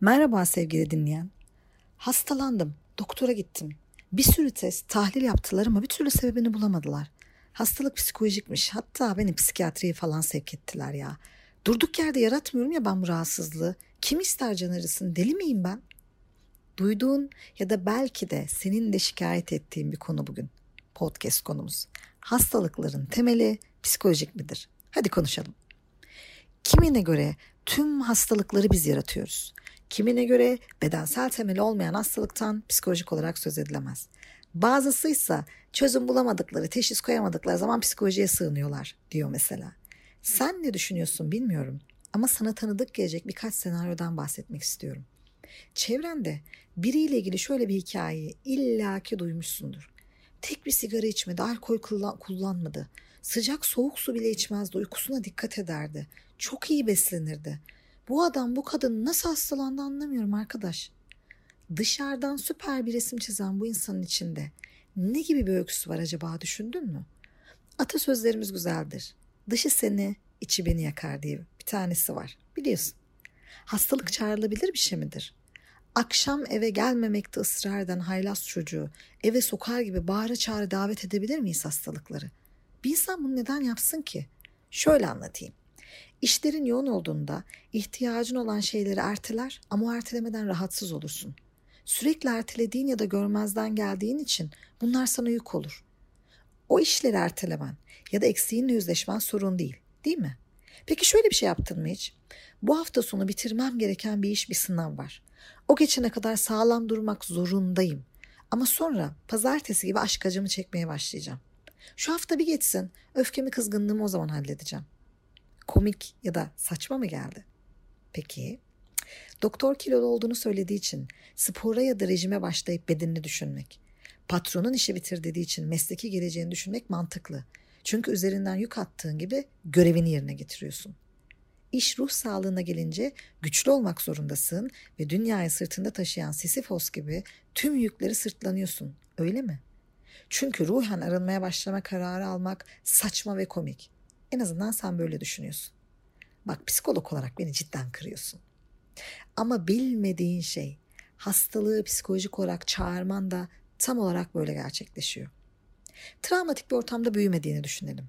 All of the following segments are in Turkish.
Merhaba sevgili dinleyen. Hastalandım, doktora gittim. Bir sürü test, tahlil yaptılar ama bir türlü sebebini bulamadılar. Hastalık psikolojikmiş. Hatta beni psikiyatriye falan sevk ettiler ya. Durduk yerde yaratmıyorum ya ben bu rahatsızlığı. Kim ister can arasın? Deli miyim ben? Duyduğun ya da belki de senin de şikayet ettiğin bir konu bugün. Podcast konumuz. Hastalıkların temeli psikolojik midir? Hadi konuşalım. Kimine göre tüm hastalıkları biz yaratıyoruz. Kimine göre bedensel temeli olmayan hastalıktan psikolojik olarak söz edilemez. Bazısı ise çözüm bulamadıkları, teşhis koyamadıkları zaman psikolojiye sığınıyorlar diyor mesela. Sen ne düşünüyorsun bilmiyorum ama sana tanıdık gelecek birkaç senaryodan bahsetmek istiyorum. Çevrende biriyle ilgili şöyle bir hikayeyi illaki duymuşsundur. Tek bir sigara içmedi, alkol kullanmadı. Sıcak soğuk su bile içmezdi, uykusuna dikkat ederdi. Çok iyi beslenirdi. Bu adam bu kadın nasıl hastalandı anlamıyorum arkadaş. Dışarıdan süper bir resim çizen bu insanın içinde ne gibi bir öyküsü var acaba düşündün mü? Atasözlerimiz güzeldir. Dışı seni, içi beni yakar diye bir tanesi var. Biliyorsun. Hastalık çağrılabilir bir şey midir? Akşam eve gelmemekte ısrar eden haylaz çocuğu eve sokar gibi bağıra çağrı davet edebilir miyiz hastalıkları? Bir insan bunu neden yapsın ki? Şöyle anlatayım. İşlerin yoğun olduğunda ihtiyacın olan şeyleri erteler ama o ertelemeden rahatsız olursun. Sürekli ertelediğin ya da görmezden geldiğin için bunlar sana yük olur. O işleri ertelemen ya da eksiğinle yüzleşmen sorun değil, değil mi? Peki şöyle bir şey yaptın mı hiç? Bu hafta sonu bitirmem gereken bir iş, bir sınav var. O geçene kadar sağlam durmak zorundayım. Ama sonra pazartesi gibi aşk acımı çekmeye başlayacağım. Şu hafta bir geçsin, öfkemi kızgınlığımı o zaman halledeceğim komik ya da saçma mı geldi? Peki, doktor kilolu olduğunu söylediği için spora ya da rejime başlayıp bedenini düşünmek, patronun işi bitir dediği için mesleki geleceğini düşünmek mantıklı. Çünkü üzerinden yük attığın gibi görevini yerine getiriyorsun. İş ruh sağlığına gelince güçlü olmak zorundasın ve dünyayı sırtında taşıyan Sisyphos gibi tüm yükleri sırtlanıyorsun. Öyle mi? Çünkü ruhen arınmaya başlama kararı almak saçma ve komik. En azından sen böyle düşünüyorsun. Bak psikolog olarak beni cidden kırıyorsun. Ama bilmediğin şey hastalığı psikolojik olarak çağırman da tam olarak böyle gerçekleşiyor. Travmatik bir ortamda büyümediğini düşünelim.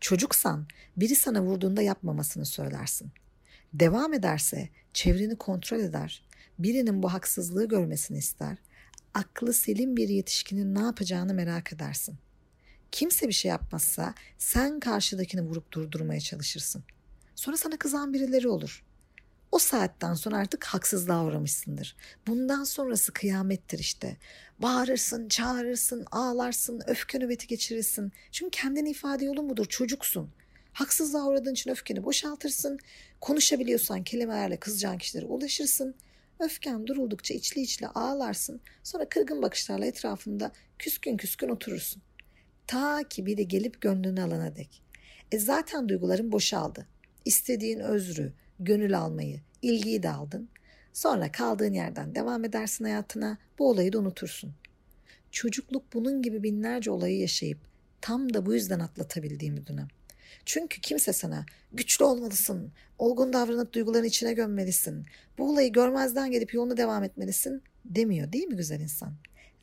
Çocuksan biri sana vurduğunda yapmamasını söylersin. Devam ederse çevreni kontrol eder, birinin bu haksızlığı görmesini ister, aklı selim bir yetişkinin ne yapacağını merak edersin. Kimse bir şey yapmazsa sen karşıdakini vurup durdurmaya çalışırsın. Sonra sana kızan birileri olur. O saatten sonra artık haksızlığa uğramışsındır. Bundan sonrası kıyamettir işte. Bağırırsın, çağırırsın, ağlarsın, öfke nöbeti geçirirsin. Çünkü kendini ifade yolun budur, çocuksun. Haksızlığa uğradığın için öfkeni boşaltırsın. Konuşabiliyorsan kelimelerle kızacağın kişilere ulaşırsın. Öfken duruldukça içli içli ağlarsın. Sonra kırgın bakışlarla etrafında küskün küskün oturursun. Ta ki biri gelip gönlünü alana dek. E zaten duyguların boşaldı. İstediğin özrü, gönül almayı, ilgiyi de aldın. Sonra kaldığın yerden devam edersin hayatına, bu olayı da unutursun. Çocukluk bunun gibi binlerce olayı yaşayıp tam da bu yüzden atlatabildiğim bir dönem. Çünkü kimse sana güçlü olmalısın, olgun davranıp duyguların içine gömmelisin, bu olayı görmezden gelip yoluna devam etmelisin demiyor değil mi güzel insan?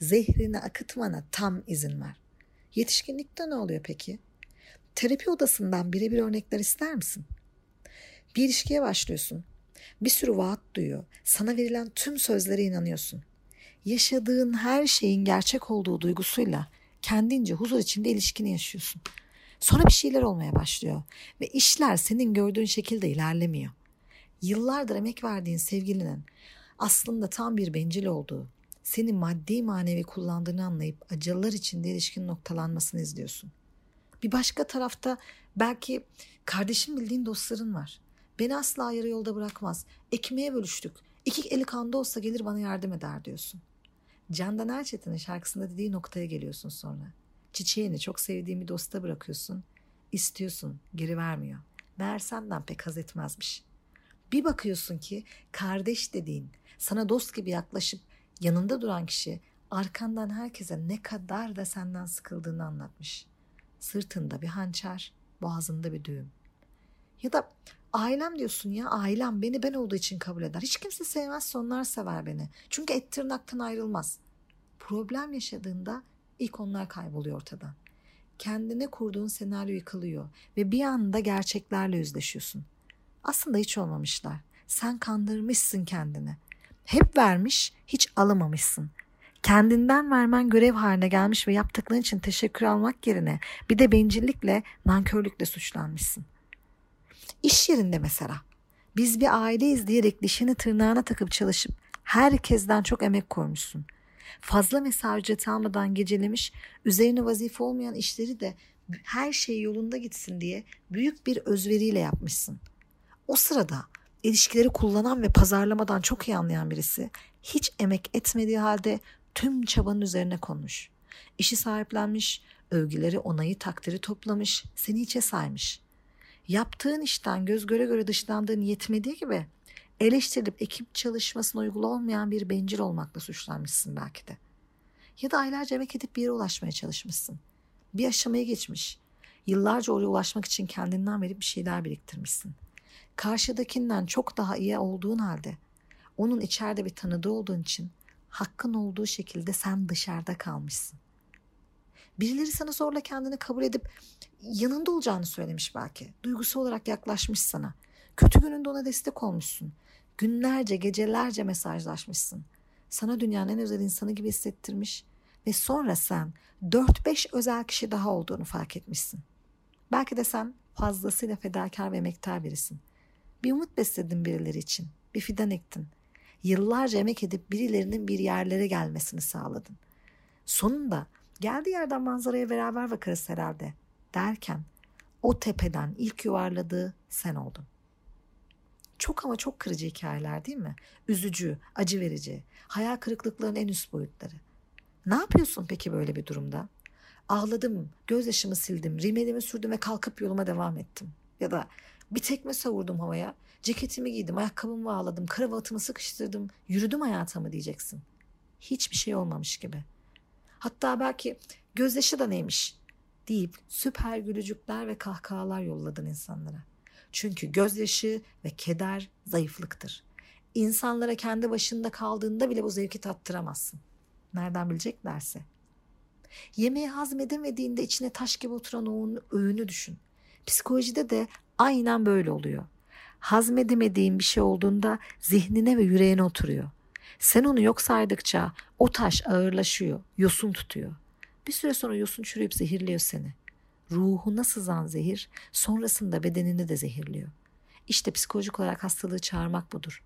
Zehrini akıtmana tam izin ver. Yetişkinlikte ne oluyor peki? Terapi odasından birebir örnekler ister misin? Bir ilişkiye başlıyorsun. Bir sürü vaat duyuyor. Sana verilen tüm sözlere inanıyorsun. Yaşadığın her şeyin gerçek olduğu duygusuyla kendince huzur içinde ilişkini yaşıyorsun. Sonra bir şeyler olmaya başlıyor ve işler senin gördüğün şekilde ilerlemiyor. Yıllardır emek verdiğin sevgilinin aslında tam bir bencil olduğu, seni maddi manevi kullandığını anlayıp acılar içinde ilişkinin noktalanmasını izliyorsun. Bir başka tarafta belki kardeşim bildiğin dostların var. Beni asla yarı yolda bırakmaz. Ekmeğe bölüştük. İki eli kanda olsa gelir bana yardım eder diyorsun. Candan Erçetin'in şarkısında dediği noktaya geliyorsun sonra. Çiçeğini çok sevdiğin bir dosta bırakıyorsun. İstiyorsun, geri vermiyor. Meğer senden pek haz etmezmiş. Bir bakıyorsun ki kardeş dediğin, sana dost gibi yaklaşıp yanında duran kişi arkandan herkese ne kadar da senden sıkıldığını anlatmış. Sırtında bir hançer, boğazında bir düğüm. Ya da ailem diyorsun ya ailem beni ben olduğu için kabul eder. Hiç kimse sevmezse onlar sever beni. Çünkü et tırnaktan ayrılmaz. Problem yaşadığında ilk onlar kayboluyor ortadan. Kendine kurduğun senaryo yıkılıyor ve bir anda gerçeklerle yüzleşiyorsun. Aslında hiç olmamışlar. Sen kandırmışsın kendini. Hep vermiş, hiç alamamışsın. Kendinden vermen görev haline gelmiş ve yaptıkların için teşekkür almak yerine bir de bencillikle, nankörlükle suçlanmışsın. İş yerinde mesela biz bir aileyiz diyerek dişini tırnağına takıp çalışıp herkesten çok emek koymuşsun. Fazla mesai ücreti almadan gecelemiş, üzerine vazife olmayan işleri de her şey yolunda gitsin diye büyük bir özveriyle yapmışsın. O sırada ilişkileri kullanan ve pazarlamadan çok iyi anlayan birisi hiç emek etmediği halde tüm çabanın üzerine konmuş. İşi sahiplenmiş, övgüleri, onayı, takdiri toplamış, seni içe saymış. Yaptığın işten göz göre göre dışlandığın yetmediği gibi eleştirilip ekip çalışmasına uygulu olmayan bir bencil olmakla suçlanmışsın belki de. Ya da aylarca emek edip bir yere ulaşmaya çalışmışsın. Bir aşamayı geçmiş. Yıllarca oraya ulaşmak için kendinden verip bir şeyler biriktirmişsin. Karşıdakinden çok daha iyi olduğun halde onun içeride bir tanıdığı olduğun için hakkın olduğu şekilde sen dışarıda kalmışsın. Birileri sana zorla kendini kabul edip yanında olacağını söylemiş belki. Duygusu olarak yaklaşmış sana. Kötü gününde ona destek olmuşsun. Günlerce, gecelerce mesajlaşmışsın. Sana dünyanın en özel insanı gibi hissettirmiş ve sonra sen 4-5 özel kişi daha olduğunu fark etmişsin. Belki de sen fazlasıyla fedakar ve emektar birisin. Bir umut besledin birileri için. Bir fidan ektin. Yıllarca emek edip birilerinin bir yerlere gelmesini sağladın. Sonunda geldiği yerden manzaraya beraber bakarız herhalde derken o tepeden ilk yuvarladığı sen oldun. Çok ama çok kırıcı hikayeler değil mi? Üzücü, acı verici, hayal kırıklıklarının en üst boyutları. Ne yapıyorsun peki böyle bir durumda? Ağladım, gözyaşımı sildim, rimelimi sürdüm ve kalkıp yoluma devam ettim. Ya da bir tekme savurdum havaya, ceketimi giydim, ayakkabımı bağladım, kravatımı sıkıştırdım, yürüdüm hayatıma diyeceksin. Hiçbir şey olmamış gibi. Hatta belki gözyaşı da neymiş deyip süper gülücükler ve kahkahalar yolladın insanlara. Çünkü gözyaşı ve keder zayıflıktır. İnsanlara kendi başında kaldığında bile bu zevki tattıramazsın. Nereden bileceklerse. Yemeği hazmedemediğinde içine taş gibi oturan o öğünü düşün. Psikolojide de aynen böyle oluyor. Hazmedemediğin bir şey olduğunda zihnine ve yüreğine oturuyor. Sen onu yok saydıkça o taş ağırlaşıyor, yosun tutuyor. Bir süre sonra yosun çürüyüp zehirliyor seni. Ruhuna sızan zehir sonrasında bedenini de zehirliyor. İşte psikolojik olarak hastalığı çağırmak budur.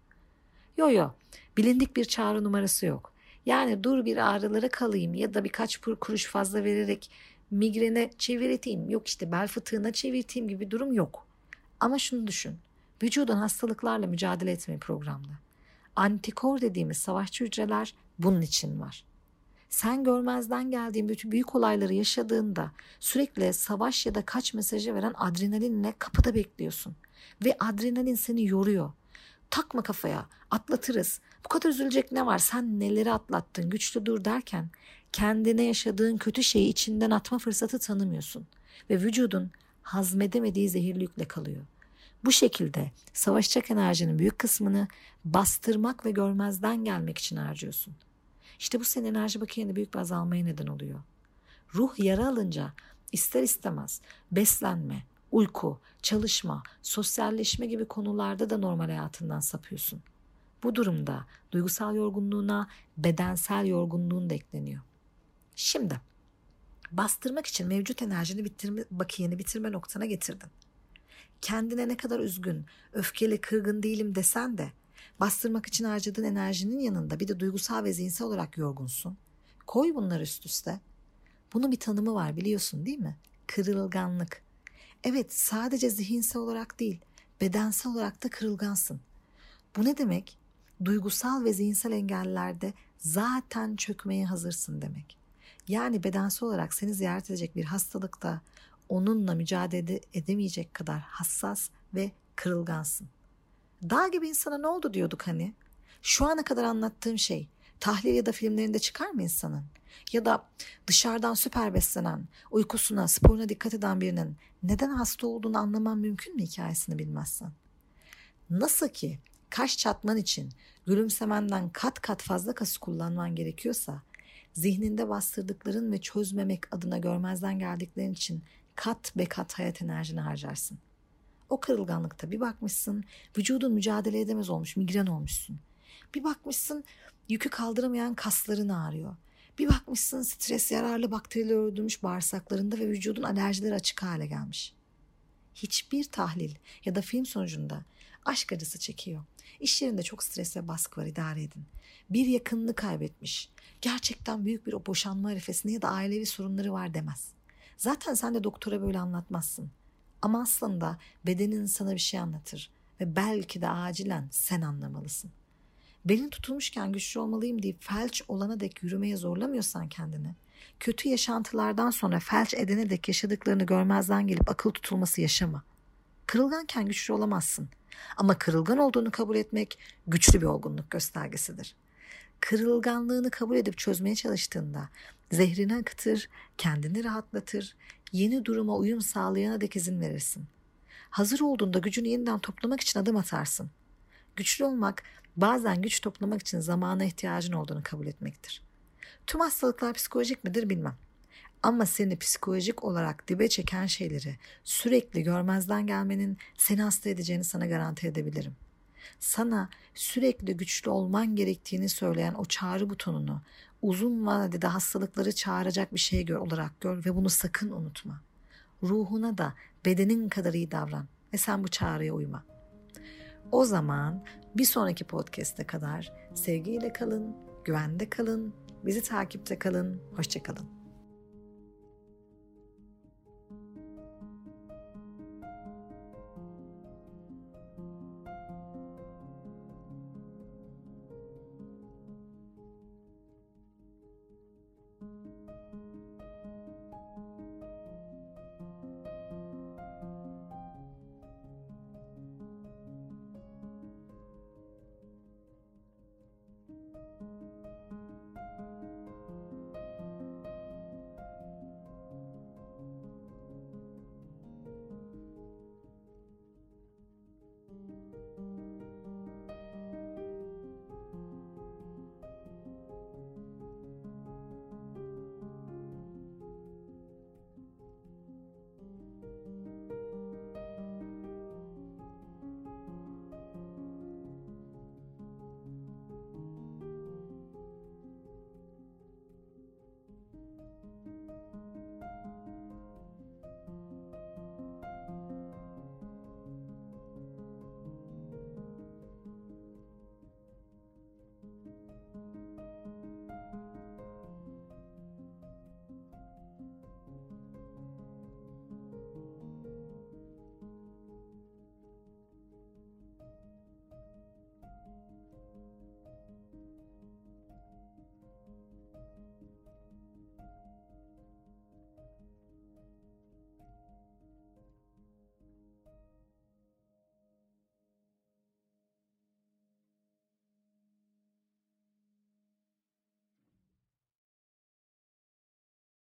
Yo yo, bilindik bir çağrı numarası yok. Yani dur bir ağrılara kalayım ya da birkaç kuruş fazla vererek migrene çevirteyim, yok işte bel fıtığına çevirteyim gibi durum yok. Ama şunu düşün, vücudun hastalıklarla mücadele etme programda. Antikor dediğimiz savaşçı hücreler bunun için var. Sen görmezden geldiğin bütün büyük olayları yaşadığında sürekli savaş ya da kaç mesajı veren adrenalinle kapıda bekliyorsun. Ve adrenalin seni yoruyor. Takma kafaya atlatırız. Bu kadar üzülecek ne var sen neleri atlattın güçlü dur derken kendine yaşadığın kötü şeyi içinden atma fırsatı tanımıyorsun. Ve vücudun hazmedemediği zehirli yükle kalıyor. Bu şekilde savaşacak enerjinin büyük kısmını bastırmak ve görmezden gelmek için harcıyorsun.'' İşte bu senin enerji bakiyende büyük bir azalmaya neden oluyor. Ruh yara alınca ister istemez beslenme, uyku, çalışma, sosyalleşme gibi konularda da normal hayatından sapıyorsun. Bu durumda duygusal yorgunluğuna bedensel yorgunluğun da ekleniyor. Şimdi bastırmak için mevcut enerjini bitirme, bakiyeni bitirme noktana getirdin. Kendine ne kadar üzgün, öfkeli, kırgın değilim desen de Bastırmak için harcadığın enerjinin yanında bir de duygusal ve zihinsel olarak yorgunsun. Koy bunları üst üste. Bunun bir tanımı var biliyorsun değil mi? Kırılganlık. Evet sadece zihinsel olarak değil bedensel olarak da kırılgansın. Bu ne demek? Duygusal ve zihinsel engellerde zaten çökmeye hazırsın demek. Yani bedensel olarak seni ziyaret edecek bir hastalıkta onunla mücadele edemeyecek kadar hassas ve kırılgansın. Dağ gibi insana ne oldu diyorduk hani? Şu ana kadar anlattığım şey tahlil ya da filmlerinde çıkar mı insanın? Ya da dışarıdan süper beslenen, uykusuna, sporuna dikkat eden birinin neden hasta olduğunu anlaman mümkün mü hikayesini bilmezsen? Nasıl ki kaş çatman için gülümsemenden kat kat fazla kası kullanman gerekiyorsa, zihninde bastırdıkların ve çözmemek adına görmezden geldiklerin için kat be kat hayat enerjini harcarsın. O kırılganlıkta bir bakmışsın vücudun mücadele edemez olmuş, migren olmuşsun. Bir bakmışsın yükü kaldıramayan kasların ağrıyor. Bir bakmışsın stres yararlı bakteriler öldürmüş bağırsaklarında ve vücudun alerjileri açık hale gelmiş. Hiçbir tahlil ya da film sonucunda aşk acısı çekiyor. İş yerinde çok stres ve baskı var idare edin. Bir yakınını kaybetmiş. Gerçekten büyük bir o boşanma arifesinde ya da ailevi sorunları var demez. Zaten sen de doktora böyle anlatmazsın. Ama aslında bedenin sana bir şey anlatır ve belki de acilen sen anlamalısın. Belin tutulmuşken güçlü olmalıyım deyip felç olana dek yürümeye zorlamıyorsan kendini, kötü yaşantılardan sonra felç edene dek yaşadıklarını görmezden gelip akıl tutulması yaşama. Kırılganken güçlü olamazsın. Ama kırılgan olduğunu kabul etmek güçlü bir olgunluk göstergesidir. Kırılganlığını kabul edip çözmeye çalıştığında zehrini akıtır, kendini rahatlatır, yeni duruma uyum sağlayana dek izin verirsin. Hazır olduğunda gücünü yeniden toplamak için adım atarsın. Güçlü olmak bazen güç toplamak için zamana ihtiyacın olduğunu kabul etmektir. Tüm hastalıklar psikolojik midir bilmem. Ama seni psikolojik olarak dibe çeken şeyleri sürekli görmezden gelmenin seni hasta edeceğini sana garanti edebilirim. Sana sürekli güçlü olman gerektiğini söyleyen o çağrı butonunu uzun vadede hastalıkları çağıracak bir şey gör, olarak gör ve bunu sakın unutma. Ruhuna da bedenin kadar iyi davran ve sen bu çağrıya uyma. O zaman bir sonraki podcast'e kadar sevgiyle kalın, güvende kalın, bizi takipte kalın, hoşçakalın.